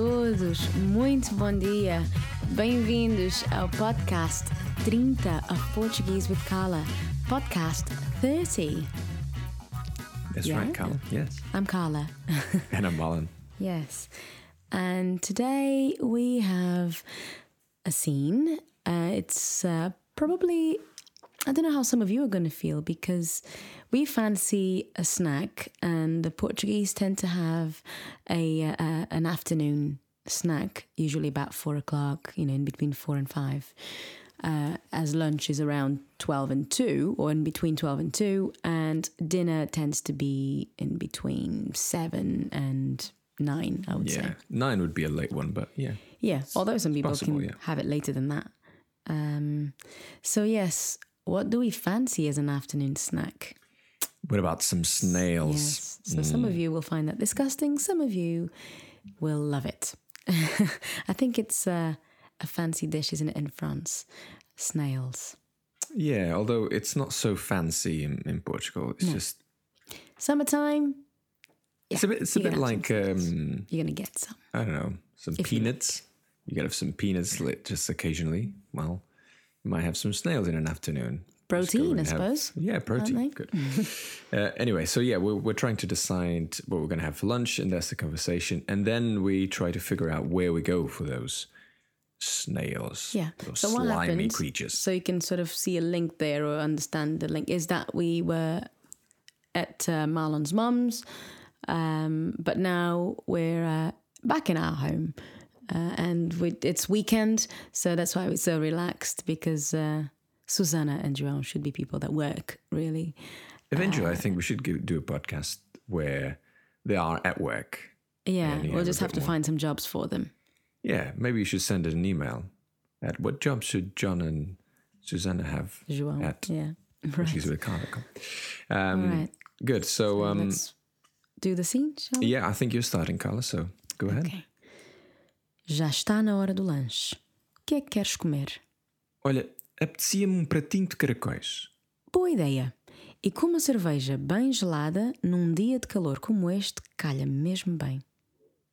todos, muito bom dia. Bem-vindos ao podcast 30 of Portuguese with Carla, podcast 30. That's Yeah. right, Carla. Yes. I'm Carla. And I'm Marlon. yes. And today we have a scene. Uh, it's uh, probably, I don't know how some of you are going to feel because we fancy a snack, and the Portuguese tend to have a uh, an afternoon snack, usually about four o'clock, you know, in between four and five. Uh, as lunch is around 12 and 2, or in between 12 and 2, and dinner tends to be in between 7 and 9, I would say. Yeah. Nine would be a late one, but yeah. Yeah, although some people possible, can yeah. have it later than that. Um, so, yes, what do we fancy as an afternoon snack? What about some snails? Yes. So, some of you will find that disgusting, some of you will love it. I think it's uh, a fancy dish, isn't it, in France? Snails. Yeah, although it's not so fancy in, in Portugal. It's just Summertime, it's a bit it's a bit like um you're going to get some. I don't know, some If peanuts. You gotta have some peanuts lit just occasionally. Well, might have some snails in an afternoon. Protein, I have- suppose. Yeah, protein. Good. uh, anyway, so yeah, we're, we're trying to decide what we're going to have for lunch, and that's the conversation. And then we try to figure out where we go for those snails. Yeah. So what slimy happened? creatures. So you can sort of see a link there or understand the link. Is that we were at uh, Marlon's mum's, um, but now we're uh, back in our home, uh, and we, it's weekend, so that's why we're so relaxed because uh, Susanna and João should be people that work really. Eventually, uh, I think we should go, do a podcast where they are at work. Yeah, we'll have just have to more. find some jobs for them. Yeah, maybe you should send an email. At what job should John and Susanna have João, at yeah, right. she's with Carla? Um, right. Good. So, um, Let's do the scene, shall we? yeah, I think you're starting, Carla. So go ahead. Ok. Já está na hora do lanche. O que é que queres comer? Olha, apetecia-me um pratinho de caracóis. Boa ideia! E com uma cerveja bem gelada, num dia de calor como este, calha mesmo bem.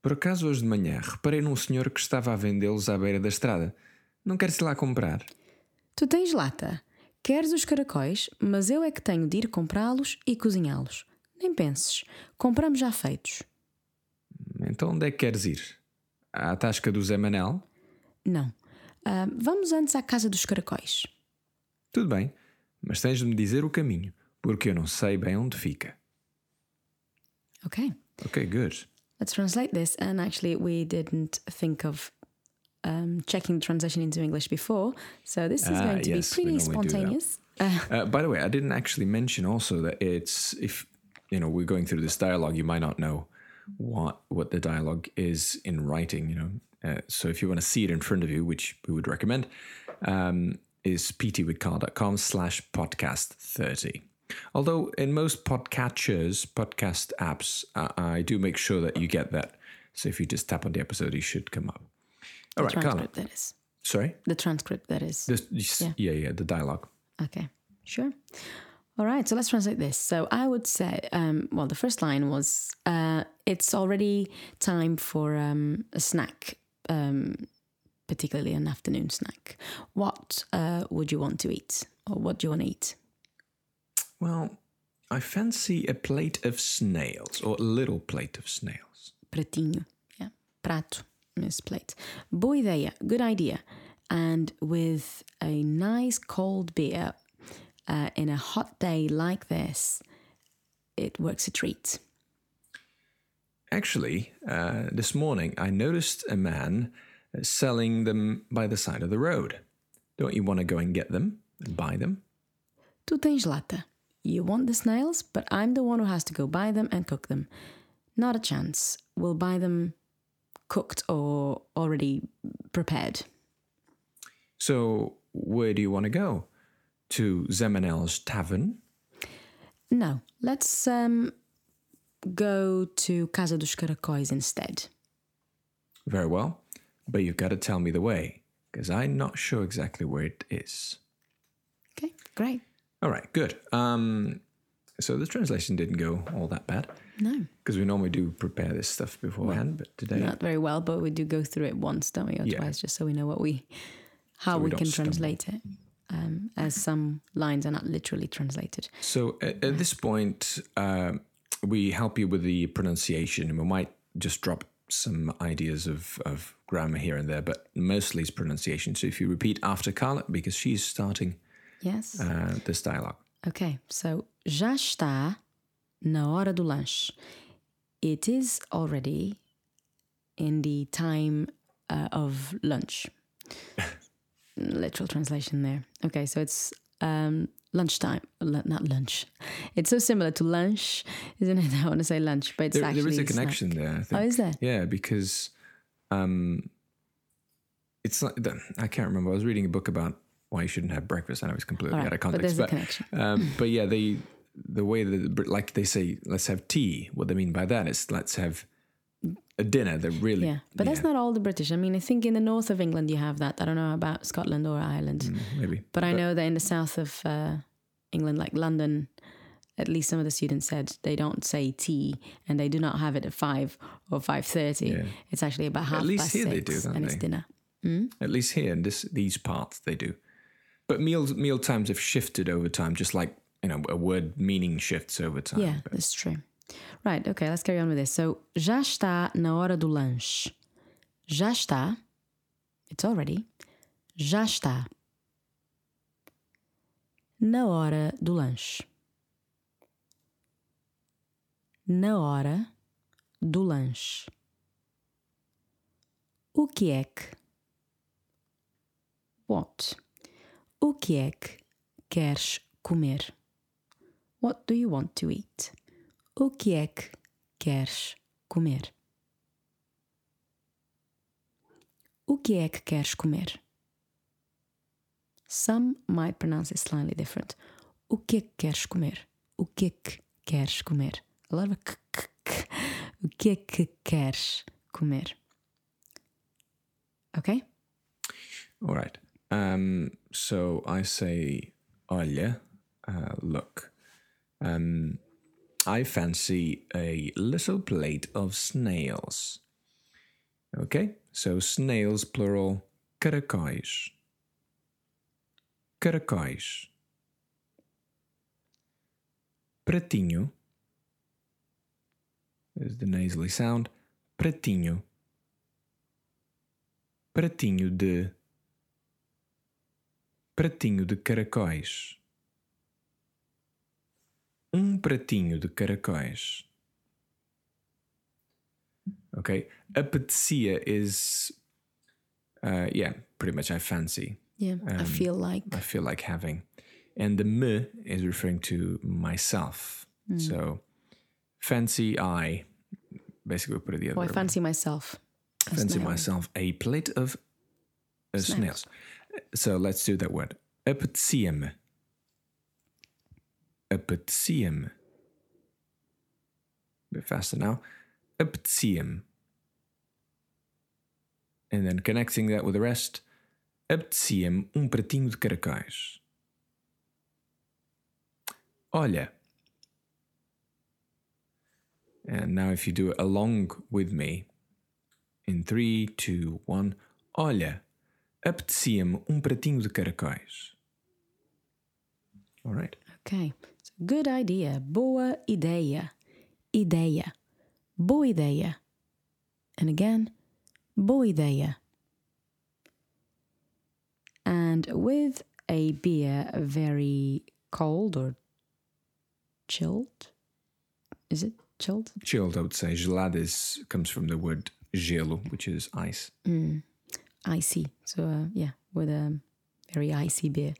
Por acaso, hoje de manhã, reparei num senhor que estava a vendê-los à beira da estrada. Não queres ir lá comprar? Tu tens lata. Queres os caracóis, mas eu é que tenho de ir comprá-los e cozinhá-los. Nem penses. Compramos já feitos. Então, onde é que queres ir? À tasca do Zé Manel? Não. Ah, vamos antes à casa dos caracóis. Tudo bem, mas tens de me dizer o caminho, porque eu não sei bem onde fica. Ok. Ok, good. Let's translate this. And actually, we didn't think of um, checking the translation into English before. So this is Ah, going to yes, be pretty spontaneous. Uh, Uh, by the way, I didn't actually mention also that it's if you know we're going through this dialogue, you might not know what what the dialogue is in writing. You know, uh, so if you want to see it in front of you, which we would recommend, um, is ptwithcar.com slash podcast thirty. Although in most podcatchers, podcast apps, uh, I do make sure that you get that. So if you just tap on the episode, it should come up. All right, Carla. transcript, that is. Sorry. The transcript, that is. This, Yeah. yeah, yeah, the dialogue. Okay, sure. All right, so let's translate this. So I would say, um, well, the first line was, uh, "It's already time for um, a snack, um, particularly an afternoon snack. What uh, would you want to eat, or what do you want to eat?" Well, I fancy a plate of snails, or a little plate of snails. Pratinho, yeah, prato is plate. Boa ideia, good idea, and with a nice cold beer uh, in a hot day like this, it works a treat. Actually, uh, this morning I noticed a man uh, selling them by the side of the road. Don't you want to go and get them and buy them? Tu tens lata. You want the snails, but I'm the one who has to go buy them and cook them. Not a chance. We'll buy them cooked or already prepared. So, where do you want to go? To Zé Manel's tavern? No, let's um, go to Casa dos Caracóis instead. Very well, but you've got to tell me the way, because I'm not sure exactly where it is. Okay, great. All right, good. Um, so the translation didn't go all that bad No, because we normally do prepare this stuff beforehand, but today not very well, but we do go through it once, don't we, or Yeah. twice, just so we know what we, how So we we, can stumble. translate it. Um, as some lines are not literally translated. So at, at this point, uh, we help you with the pronunciation, and we might just drop some ideas of, of grammar here and there, but mostly it's pronunciation. So if you repeat after Carla, because she's starting Yes. uh, this dialogue. Okay, so já está na hora do lanche. It is already in the time uh, of lunch. Literal translation there. Okay, so it's um, lunchtime, Lu- not lunch. It's so similar to lunch, isn't it? I want to say lunch, but it's There, actually there is a snack. connection there. I think. Oh, is there? Yeah, because um, it's like I can't remember. I was reading a book about why you shouldn't have breakfast. And I was completely All out right, of but context, there's a connection. um, but yeah, they the way that the like they say, let's have tea. What they mean by that is let's have a dinner. They're really Yeah, but that's not all the British. I mean, I think in the north of England you have that. I don't know about Scotland or Ireland. Mm, maybe. But, I know that in the south of uh, England, like London, at least some of the students said they don't say tea and they do not have it at five or five thirty. Yeah. It's actually about half at least past here six, they do, it's they? dinner. At least here in this these parts they do. But meals meal times have shifted over time, just like you know a word meaning shifts over time. Yeah, But that's true. Right. Okay. Let's carry on with this. So, já está na hora do lanche. Já está. It's already. Já está. Na hora do lanche. Na hora do lanche. O que é que? What? O que é que queres comer? What do you want to eat? O que é que queres comer? O que é que queres comer? Some might pronounce it slightly different. O que é que queres comer? O que é que queres comer? A k, k. O que é que queres comer? Okay? all right. Um, so I say, olha, uh, look. Um, I fancy a little plate of snails. Okay, so snails plural, caracóis. Caracóis. Pratinho. There's the nasally sound. Pratinho. Pratinho de. Pratinho de caracóis. Um pratinho de caracóis. Okay. Apetecia is, uh, yeah, pretty much I fancy. Yeah, I feel like. I feel like having. And the me is referring to myself. So fancy I, basically put it the other way. Oh, I way. fancy myself. a fancy snail. myself a plate of uh, snails. So let's do that word. Apetecia-me. Apetecia-me. A bit faster now. Apetecia-me. And then connecting that with the rest. Apetecia-me um pratinho de caracóis. Olha. And now if you do it along with me, in three, two, one. Olha, apetecia-me um pratinho de caracóis. All right. Okay. Good idea. Boa ideia. Ideia. Boa ideia. And again, boa ideia. And with a beer very cold or chilled, is it chilled? Chilled, I would say. Gelado is, comes from the word gelo, which is ice. icy. So uh, yeah, with a very icy beer.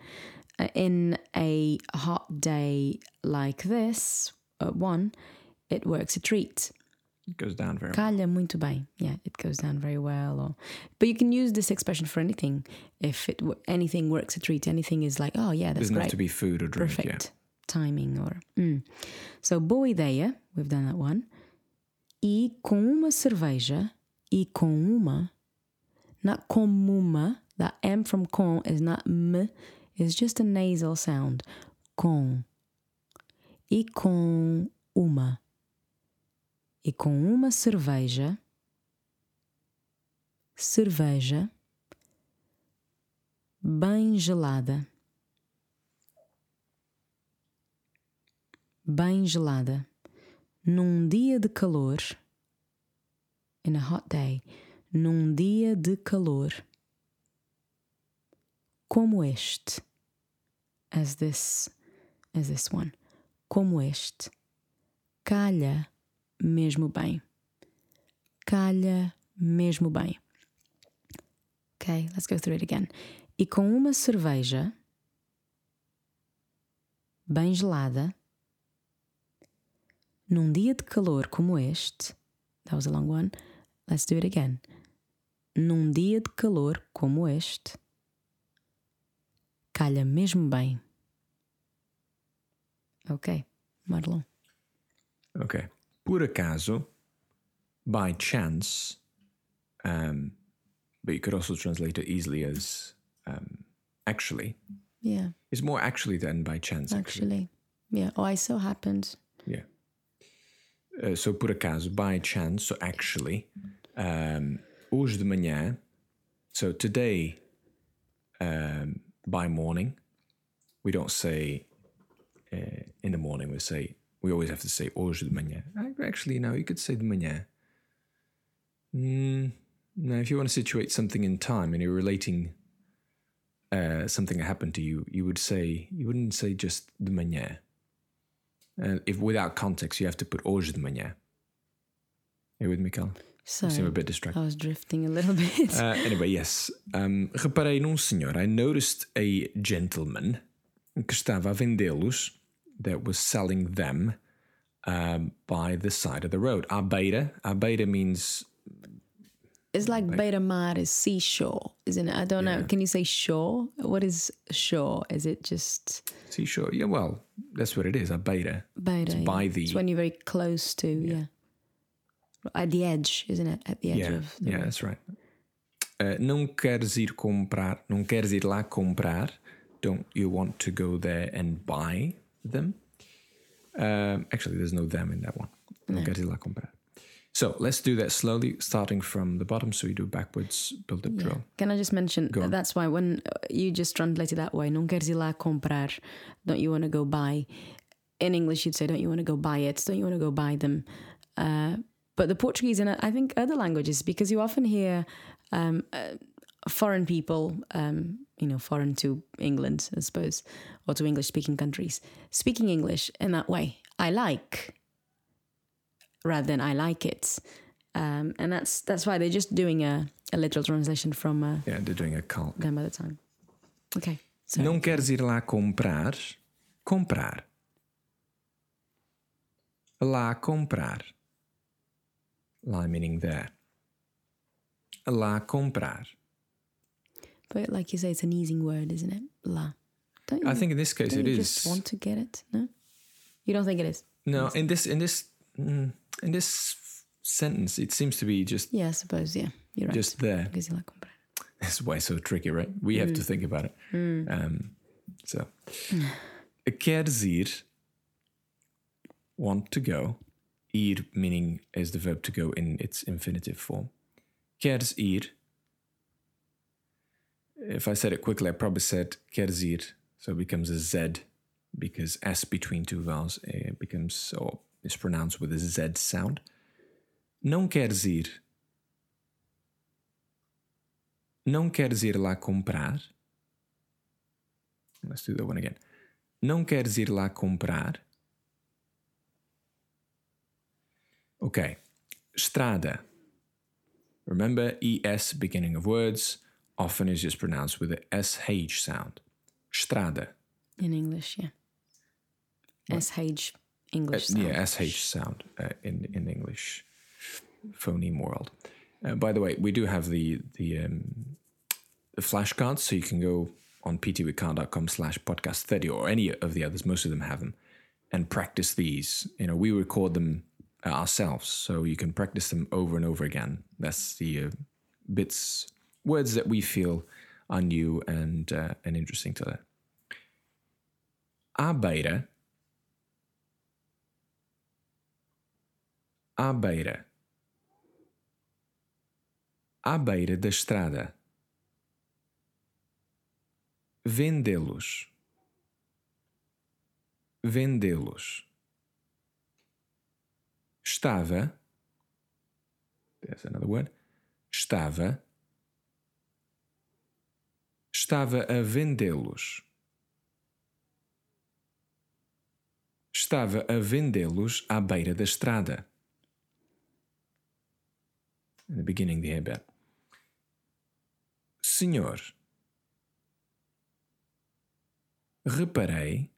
Uh, in a hot day like this, uh, one, it works a treat. It goes down very well. Calha muito bem. Yeah, it goes down very well. Or, but you can use this expression for anything. If it anything works a treat, anything is like, oh yeah, that's doesn't great, have to be food or drink. perfect timing. Or mm. so boa ideia. We've done that one. E com uma cerveja. E com uma. Not com uma. That M from com is not m. It's just a nasal sound. Com. E com uma. E com uma cerveja. Cerveja. Bem gelada. Bem gelada. Num dia de calor. In a hot day. Num dia de calor. Como este. As this. As this one. Como este. Calha mesmo bem. Calha mesmo bem. Ok, let's go through it again. E com uma cerveja bem gelada, num dia de calor como este, that was a long one, let's do it again. Num dia de calor como este, calha mesmo bem. Ok, Marlon. Ok. Por acaso, by chance, um, but you could also translate it easily as um, actually. Yeah, It's more actually than by chance. Actually. actually. Yeah, oh, I so happened. Yeah. Uh, so por acaso, by chance, so actually, um, hoje de manhã, so today, um, by morning, we don't say uh, in the morning, we say, we always have to say hoje de manhã. Actually, no, you could say de manhã. Mm, no, if you want to situate something in time and you're relating uh, something that happened to you, you would say, you wouldn't say just de manhã. Uh, if without context, you have to put hoje de manhã. Are you with me, Carl? So You seem a bit distracted. I was drifting a little bit. Uh, anyway, yes. Um, reparei num senhor. I noticed a gentleman que estava a vendê-los, that was selling them um, by the side of the road. À beira. À beira means It's like beira mar is seashore, isn't it? I don't know. Can you say shore? What is shore? Is it just seashore. Yeah, well, that's what it is. À beira. beira? It's yeah. by the. It's when you're very close to, yeah. At the edge, isn't it? At the edge yeah, of the yeah, that's right. Uh, não queres ir comprar, não queres ir lá comprar. Don't you want to go there and buy them? Um, actually, there's no them in that one. Não queres ir lá comprar. So let's do that slowly, starting from the bottom. So you do backwards, build up, Yeah. drill. Can I just mention that's why when uh, you just translate it that way, não queres ir lá comprar, don't you want to go buy? In English, you'd say, don't you want to go buy it? Don't you want to go buy them? Uh, but the Portuguese and I think other languages, because you often hear um, uh, foreign people, um, you know, foreign to England, I suppose, or to English speaking countries, speaking English in that way. I like rather than I like it. Um, and that's that's why they're just doing a, a literal translation from uh, Yeah, they're doing a calc. them by the time. Okay. So Não queres ir lá comprar? Comprar. Lá comprar. Lá meaning there. Lá comprar. but like you say, it's an easing word, isn't it? La. Don't you, I think in this case don't it you is. just want to get it? No? You don't think it is? No, in this in this mm, in this sentence, it seems to be just Yeah, I suppose, yeah. You're right. just there. because you like comprar. That's why it's so tricky, right? We have to think about it. Um, so, queres ir? Want to go? Ir meaning is the verb to go in its infinitive form. Queres ir? If I said it quickly, I probably said queres ir, so it becomes a Z because S between two vowels uh, becomes or is pronounced with a Z sound. Não queres ir? Não queres ir lá comprar? Let's do that one again. Não queres ir lá comprar? Okay. Strada. Remember, ES beginning of words often is just pronounced with a SH sound. Strada. In English, yeah. SH English Uh, sound. Yeah, SH sound uh, in in English phoneme world. Uh, by the way, we do have the the um, the flashcards, so you can go on ptwithcar.com slash podcast 30 or any of the others, most of them have them, and practice these. You know, we record them ourselves, so you can practice them over and over again. That's the uh, bits, words that we feel are new and uh, and interesting to beira À beira. À beira da estrada. Vendê-los. Vendê-los. Estava. There's another word. Estava. Estava a vendê-los. Estava a vendê-los à beira da estrada. In the beginning, the hebet. Senhor, reparei,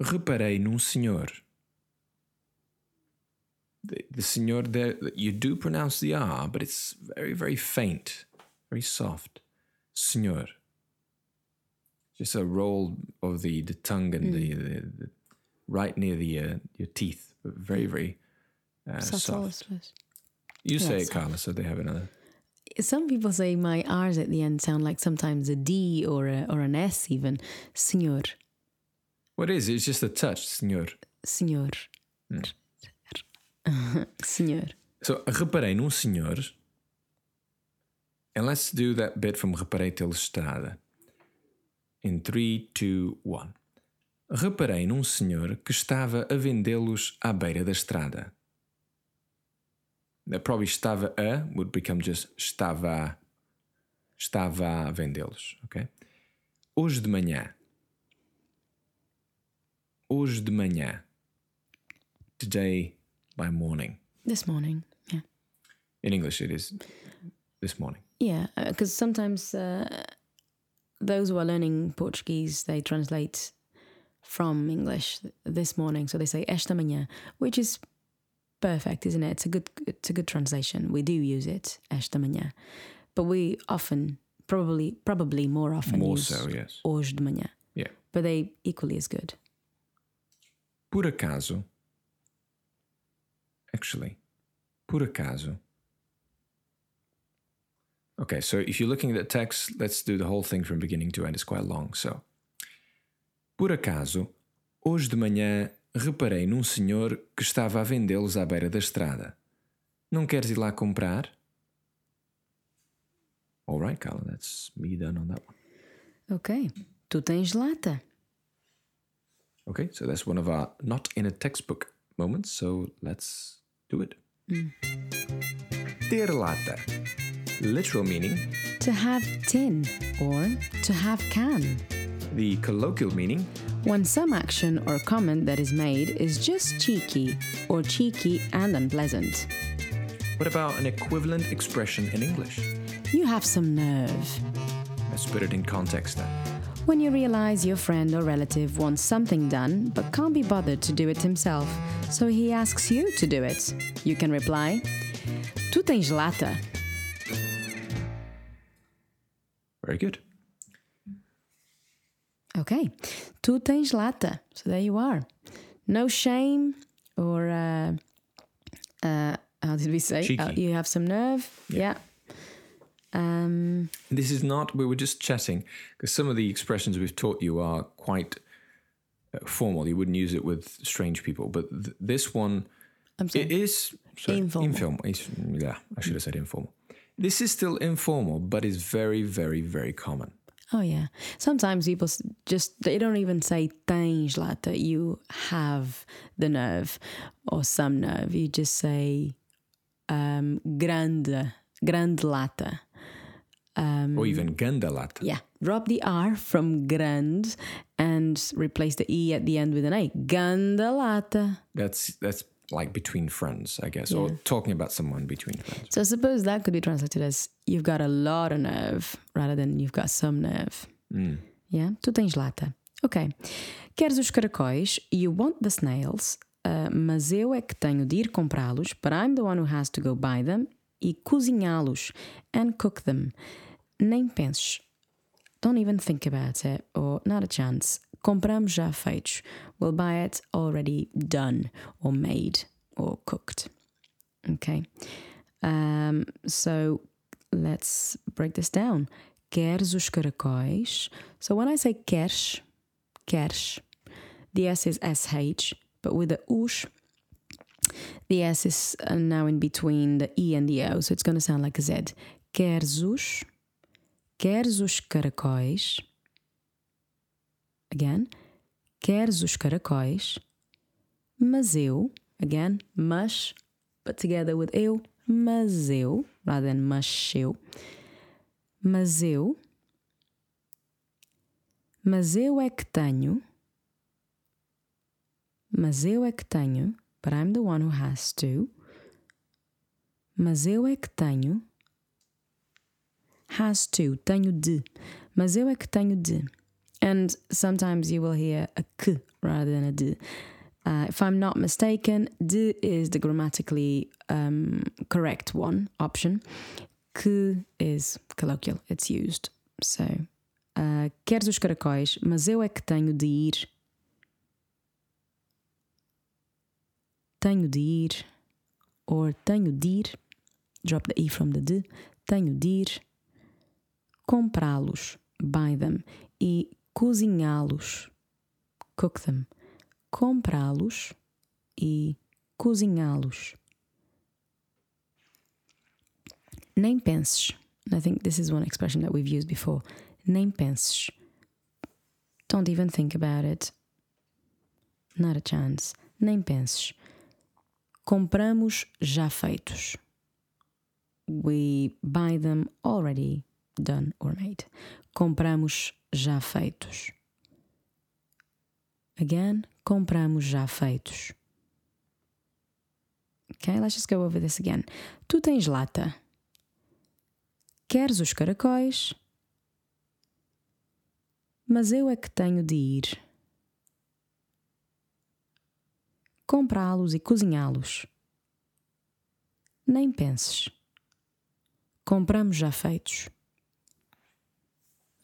reparei num senhor. The, the senhor there, you do pronounce the R, but it's very, very faint, very soft. Senhor. Just a roll of the, the tongue and the, the, the right near the uh, your teeth, but very, very uh, soft. You say Yeah, it, Carla, so they have another. Some people say my R's at the end sound like sometimes a D or a, or an S even. Senhor. What is it? It's just a touch, senhor. Senhor. Senhor. So, reparei num senhor. And let's do that bit from reparei till estrada. In 3, 2, 1. Reparei num senhor que estava a vendê-los à beira da estrada. That probably estava a would become just estava, estava a vendê-los, ok? Hoje de manhã. Hoje de manhã. Today by morning. This morning. Yeah. In English, it is this morning. Yeah, because sometimes uh, those who are learning Portuguese they translate from English this morning, so they say esta manhã, which is perfect, isn't it? It's a good it's a good translation. We do use it esta manhã, but we often probably probably more often More use so, yes. hoje de manhã, Yeah. but they equally as good. Por acaso, actually, por acaso. Okay, so if you're looking at the text, let's do the whole thing from beginning to end. It's quite long. So, por acaso, hoje de manhã reparei num senhor que estava a vendê-los à beira da estrada. Não queres ir lá comprar? All right, Carla, that's me done on that one. Ok, tu tens lata. Okay, so that's one of our not in a textbook moments. So let's do it. Lata. Literal meaning. To have tin or to have can. The colloquial meaning. When some action or comment that is made is just cheeky or cheeky and unpleasant. What about an equivalent expression in English? You have some nerve. Let's put it in context then. When you realize your friend or relative wants something done but can't be bothered to do it himself, so he asks you to do it, you can reply, Tu tens lata. Very good. Okay, tu tens lata. So there you are. No shame or, uh, uh, how did we say? Uh, you have some nerve. Yeah. Um, This is not, we were just chatting, because some of the expressions we've taught you are quite uh, formal. You wouldn't use it with strange people. But th- this one, I'm sorry. It is sorry, Informal. informal. It's- yeah, I should have said informal. This is still informal, but is very, very, very common. Oh yeah. Sometimes people just they don't even say tens lata. You have the nerve or some nerve. You just say um, grande, grande lata. Or even gandalata. Yeah. Drop the R from grand and replace the E at the end with an A. Grande lata. That's that's like between friends, I guess, or talking about someone between friends. So I suppose that could be translated as you've got a lot of nerve rather than you've got some nerve. Yeah? Tu tens lata. Ok. Queres os caracóis, you want the snails, uh, mas eu é que tenho de ir comprá-los, but I'm the one who has to go buy them, e cozinhá-los, and cook them. Nem penses. Don't even think about it, or not a chance. Compramos já feitos. We'll buy it already done, or made, or cooked. Okay. Um, so let's break this down. Queres os caracóis? So when I say queres, queres, the S is SH. but with the ush, the S is uh, now in between the E and the O, so it's going to sound like a Z. Queres os? Queres os caracóis? Again. Queres os caracóis? Mas eu, again, mas, but together with eu, mas eu, rather than mas eu. Mas eu, mas eu é que tenho, mas eu é que tenho, but I'm the one who has to. Mas eu é que tenho, has to, tenho de, mas eu é que tenho de. And sometimes you will hear a k rather than a. Uh, if I'm not mistaken, de is the grammatically um, correct one option. Que is colloquial, it's used. So, uh, queres os caracóis, mas eu é que tenho de ir. Tenho de ir, or tenho de ir. Drop the e from the de. Tenho de ir. Comprá-los, buy them. E cozinhá-los, cook them comprá-los e cozinhá-los. Nem penses. I think this is one expression that we've used before. Nem penses. Don't even think about it. Not a chance. Nem penses. Compramos já feitos. We buy them already done or made. Compramos já feitos. Again, compramos já feitos. Okay, let's just go over this again. Tu tens lata. Queres os caracóis? Mas eu é que tenho de ir. Comprá-los e cozinhá-los. Nem penses. Compramos já feitos.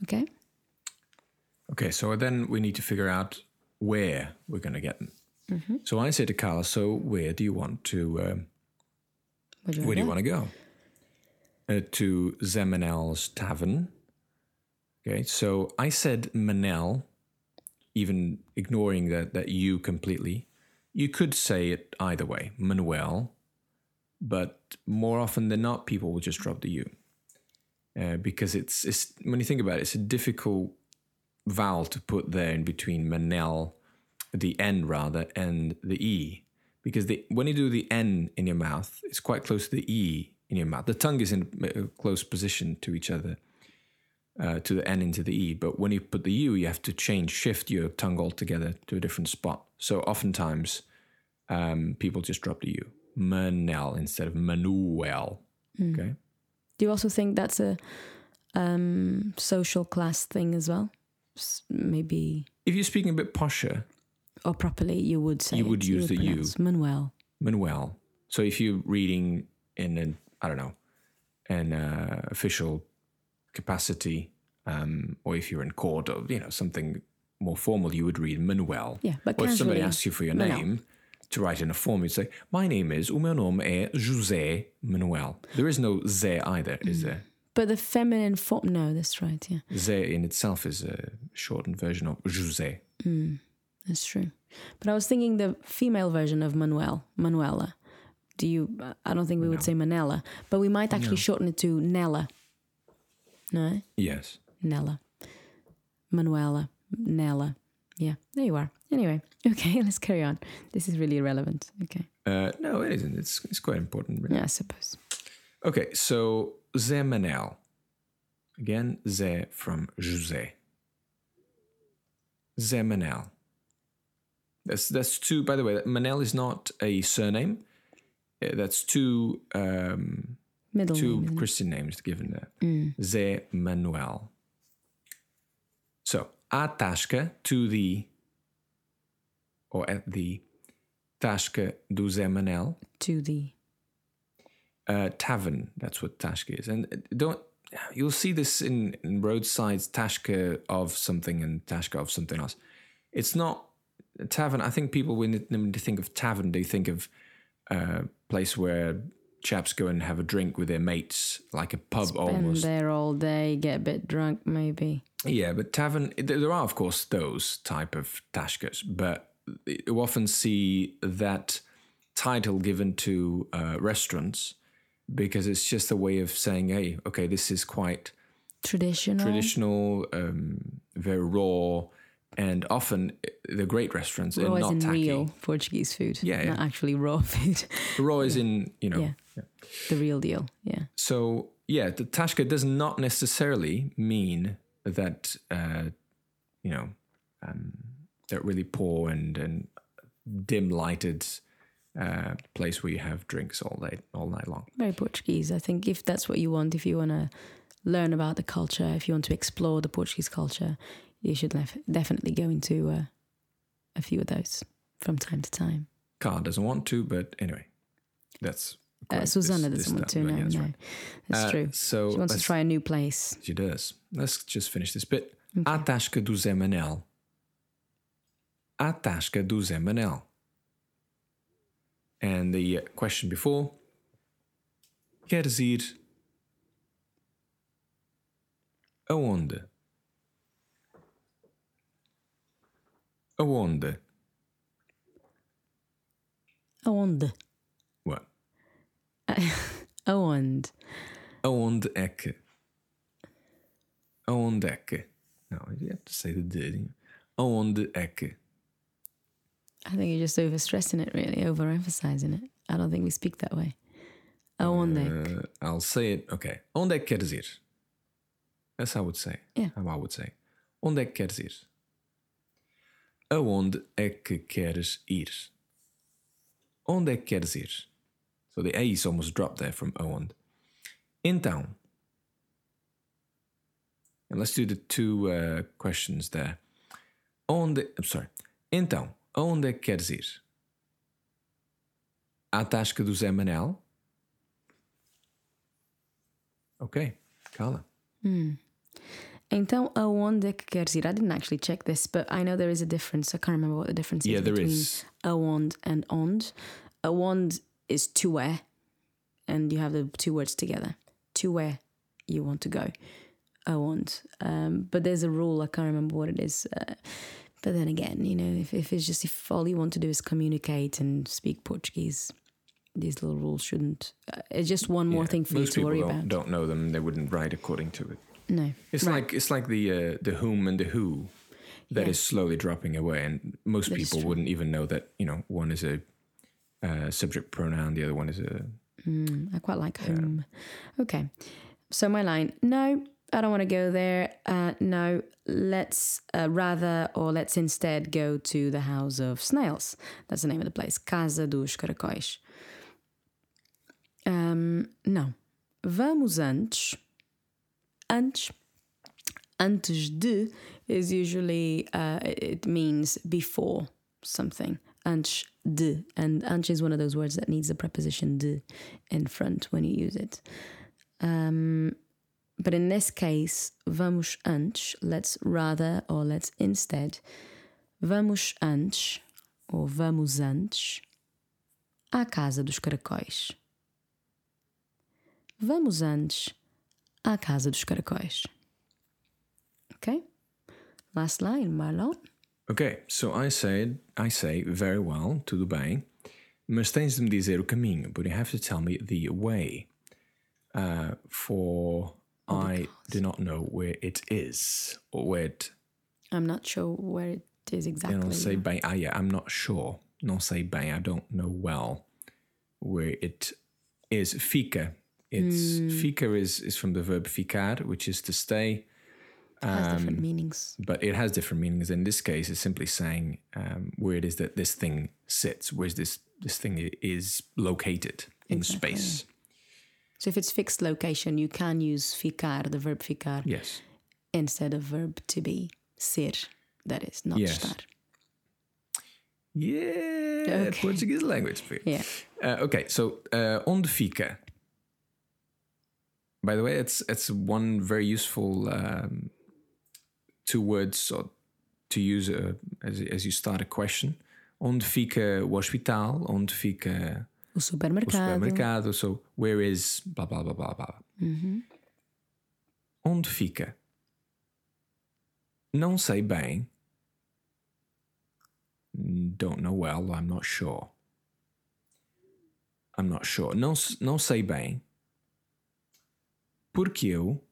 Okay? Okay, so then we need to figure out where we're going to get them. Mm-hmm. So I say to Carla, so where do you want to? Um, Where do you where do you want to go? Uh, to Zé Manel's Tavern. Okay, so I said Manel, even ignoring that that you completely. You could say it either way, Manuel, but more often than not, people will just drop the U. Uh, because it's, it's when you think about it, it's a difficult vowel to put there in between Manel, the N rather, and the E. Because the, when you do the N in your mouth, it's quite close to the E in your mouth. The tongue is in a close position to each other, uh, to the N into the E. But when you put the U, you have to change, shift your tongue altogether to a different spot. So oftentimes, um, people just drop the U. Manel instead of Manuel. Okay. Do you also think that's a um, social class thing as well? S- Maybe, If you're speaking a bit posher, or properly, you would say You would use the U. Manuel. Manuel. So if you're reading in an I don't know an uh, official capacity, um, or if you're in court or you know something more formal, you would read Manuel. Yeah, but or if somebody asks you for your Manuel. name to write in a form, you'd say, "My name is o meu nome é José Manuel." There is no Zé either, is there? But the feminine form, no, that's right. Yeah, Zé in itself is a shortened version of José. that's true. But I was thinking the female version of Manuel, Manuela. Do you? I don't think we would say Manella, but we might actually shorten it to Nella. No, Yes. Nella, Manuela, Nella. Yeah, there you are. Anyway, okay, let's carry on. This is really irrelevant. Okay, Uh, no, it isn't. It's it's quite important. Really. yeah, I suppose. Okay, so Zé Manel. Again, Zé from José. Zé Manel. That's that's two. By the way, Manel is not a surname. Uh, That's two um, Middle two name. Christian names given there. Zé Manuel. So a tasca to the or at the tasca do Zé Manel To the uh, tavern. That's what Tashka is. And uh, don't you'll see this in, in roadsides Tashka of something and Tashka of something else. It's not a tavern. I think people when they think of tavern, they think of a place where chaps go and have a drink with their mates, like a pub almost. spend almost. there all day, get a bit drunk, maybe. Yeah, but tavern. There are of course those type of tashkas, but you often see that title given to uh, restaurants because it's just a way of saying, "Hey, okay, this is quite Traditional. traditional, um, very raw." And often uh, the great restaurants are Raw as not in tacky. real Portuguese food. Yeah, yeah. Not actually raw food. Raw is in you know. Yeah. The real deal. Yeah. So yeah, the tashka does not necessarily mean that uh, you know um, that really poor and and dim lighted uh, place where you have drinks all day all night long. Very Portuguese. I think if that's what you want, if you want to learn about the culture, if you want to explore the Portuguese culture, you should def- definitely go into uh, a few of those from time to time. Carl doesn't want to, but anyway, that's Uh, Susanna this- this doesn't want to. No, that's no, right. that's Uh, true. So She wants to try a new place. She does. Let's just finish this bit. A tasca do Zé Manel. A tasca do Zé Manel. And the uh, question before. Queres ir aonde? Aonde? Aonde? Aonde? Aonde é que? Aonde é que? No, you have to say the D. Aonde é que? I think you're just overstressing it, really, overemphasizing it. I don't think we speak that way. Aonde? Uh, I'll say it. Okay. Onde é que queres ir? That's how I would say. Yeah. How I would say. Onde é que queres ir? Aonde é que queres ir? Onde é que queres ir? So the A is almost dropped there from aonde. Então. And let's do the two uh, questions there. Onde. I'm sorry. Então, que queres ir? À tasca do Zé Manel? Ok, Carla. Então, aonde é que queres ir? I didn't actually check this, but I know there is a difference. I can't remember what the difference Yeah, is there between is. aonde and ond. Aonde is to where, and you have the two words together. To where you want to go. Aonde. Um, but there's a rule, I can't remember what it is. Uh, but then again, you know, if, if it's just if all you want to do is communicate and speak Portuguese, these little rules shouldn't. Uh, it's just one more Yeah, thing for you to worry don't, about. don't know them. They wouldn't write according to it. No. It's Right. like it's like the uh, the whom and the who that is Yeah. slowly dropping away, and most That is people wouldn't even know that you know one is a uh, subject pronoun, the other one is a Mm, I quite like home. Okay. So my line, no, I don't want to go there. Uh, no, let's uh, rather or let's instead go to the House of Snails. That's the name of the place. Casa dos Caracóis. Um, não. Vamos antes. Antes. Antes de is usually, uh, it means before something. Antes de. And antes is one of those words that needs the preposition de in front when you use it. Um, but in this case, vamos antes, let's rather or let's instead. Vamos antes, ou vamos antes, à casa dos caracóis. Vamos antes à casa dos caracóis. Okay? Last line, Marlon. Okay, so I said, I say very well, tudo bem, mas tens de me dizer o caminho, but you have to tell me the way. Uh, for I do not know where it is or where it. I'm not sure where it is Eu exactly. não sei bem. Ah, yeah, I'm not sure. Não sei bem. I don't know well where it is. Fica. It's fica is is from the verb ficar, which is to stay. It has um, different meanings. but it has different meanings. In this case, it's simply saying um, where it is that this thing sits, where this this thing is located in Exactly. space. So if it's fixed location, you can use ficar, the verb ficar, Yes. instead of verb to be, ser, that is, not Yes. estar. Yeah, Okay. Portuguese language. for you. Yeah. Uh, okay, so uh, onde fica? By the way, it's it's one very useful um, two words or to use uh, as as you start a question. Onde fica o hospital? Onde fica O o supermercado. supermercado? So where is blah blah blah blah blah. Onde fica? Não sei bem. don't know well. I'm not sure. I'm not sure. Não, não sei bem. Porque eu.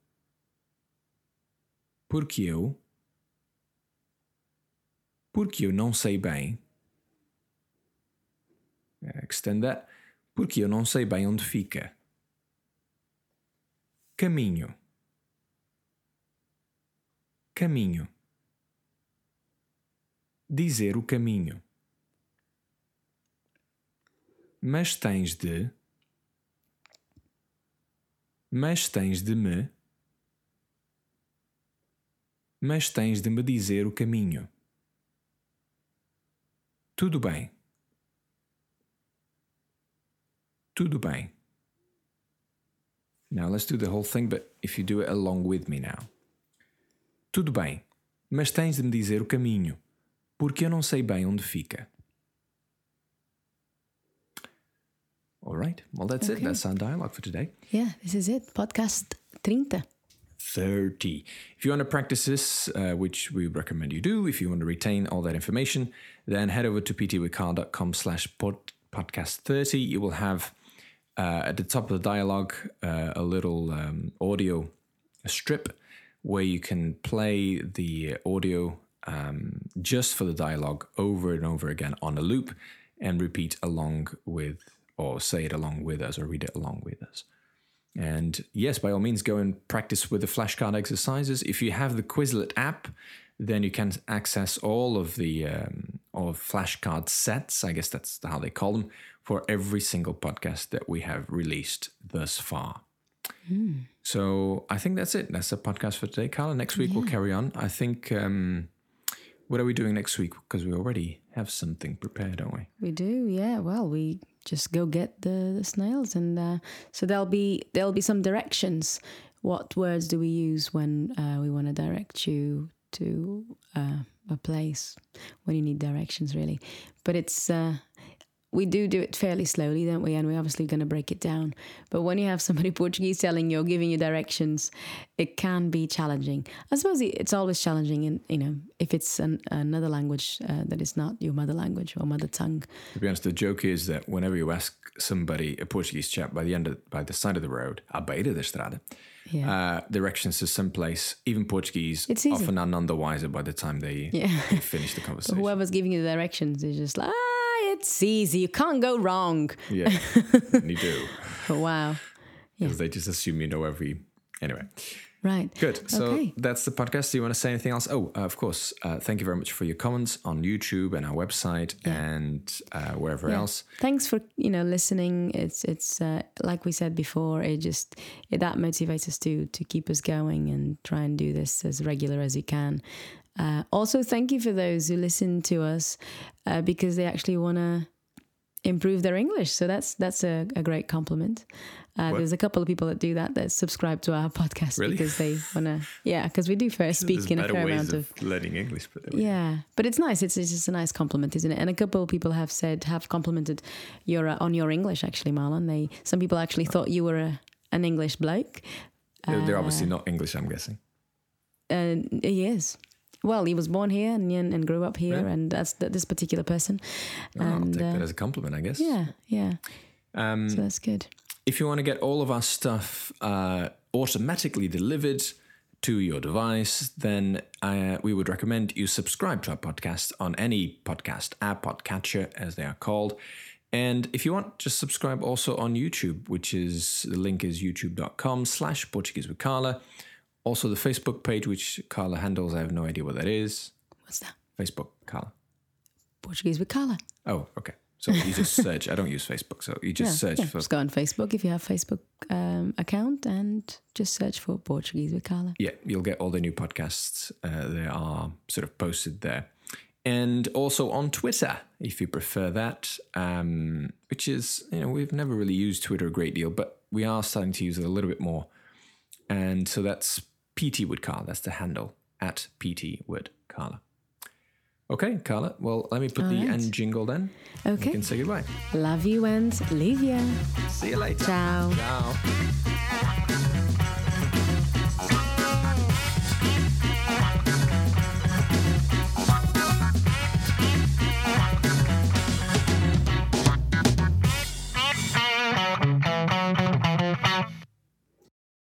Porque eu. Porque eu não sei bem. Extend that. Porque eu não sei bem onde fica. Caminho. Caminho. Dizer o caminho. Mas tens de. Mas tens de me. Mas tens de me dizer o caminho. Tudo bem. Tudo bem. Now let's do the whole thing, but if you do it along with me now. Tudo bem, mas tens de me dizer o caminho, porque eu não sei bem onde fica. All right. Well, that's okay. it. That's our dialogue for today. Yeah, this is it. Podcast 30. 30. If you want to practice this, uh, which we recommend you do, if you want to retain all that information, then head over to ptwithcarla.com slash podcast 30. You will have uh, at the top of the dialogue uh, a little um, audio strip where you can play the audio um, just for the dialogue over and over again on a loop and repeat along with or say it along with us or read it along with us. And yes, by all means, go and practice with the flashcard exercises. If you have the Quizlet app, then you can access all of the um, of flashcard sets. I guess that's how they call them for every single podcast that we have released thus far. Mm. So I think that's it. That's the podcast for today, Carla. Next week yeah. we'll carry on. I think. Um, what are we doing next week? Because we already have something prepared, don't we? We do, yeah. Well, we just go get the, the snails, and uh, so there'll be there'll be some directions. What words do we use when uh, we want to direct you to uh, a place when you need directions, really? But it's uh, we do do it fairly slowly, don't we? And we're obviously going to break it down. But when you have somebody Portuguese telling you or giving you directions, it can be challenging. I suppose it's always challenging, in you know, if it's an, another language uh, that is not your mother language or mother tongue. To be honest, the joke is that whenever you ask somebody, a Portuguese chap, by the end of, by the side of the road, à beira da estrada, yeah. uh, directions to some place, even Portuguese, it's often are none the wiser by the time they, yeah. they finish the conversation. whoever's giving you the directions is just like, ah, it's easy. You can't go wrong. Yeah, you do. wow. Because yeah. they just assume you know every. Anyway. Right. Good. So okay. that's the podcast. Do you want to say anything else? Oh, uh, of course. Uh, thank you very much for your comments on YouTube and our website yeah. and uh, wherever yeah. else. Thanks for you know listening. It's it's uh, like we said before. It just it, that motivates us to to keep us going and try and do this as regular as we can. Uh, also, thank you for those who listen to us uh, because they actually want to improve their English. So that's that's a, a great compliment. Uh, there's a couple of people that do that that subscribe to our podcast really? because they want to. Yeah, because we do first speak in a fair amount of, of learning English. But yeah, but it's nice. It's, it's just a nice compliment, isn't it? And a couple of people have said have complimented your uh, on your English. Actually, Marlon, they some people actually thought you were a, an English bloke. They're, obviously uh, not English. I'm guessing. Uh, he is. Well, he was born here and, and grew up here, yeah. and that's this particular person. Oh, and, I'll take uh, that as a compliment, I guess. Yeah, yeah. Um, so that's good. If you want to get all of our stuff uh, automatically delivered to your device, then uh, we would recommend you subscribe to our podcast on any podcast app, podcatcher, as they are called. And if you want, just subscribe also on YouTube, which is the link is youtube.com slash Portuguese with Carla. Also, the Facebook page, which Carla handles, I have no idea what that is. What's that? Facebook, Carla. Portuguese with Carla. Oh, okay. So you just search. I don't use Facebook, so you just yeah, search yeah. for. Just go on Facebook if you have Facebook um, account and just search for Portuguese with Carla. Yeah, you'll get all the new podcasts. Uh, they are sort of posted there, and also on Twitter if you prefer that. Um, which is you know we've never really used Twitter a great deal, but we are starting to use it a little bit more, and so that's PT With Carla. That's the handle at PT With Carla. Okay, Carla. Well, let me put All the right. end jingle then. Okay. You can say goodbye. Love you and leave you. See you later. Ciao. Ciao.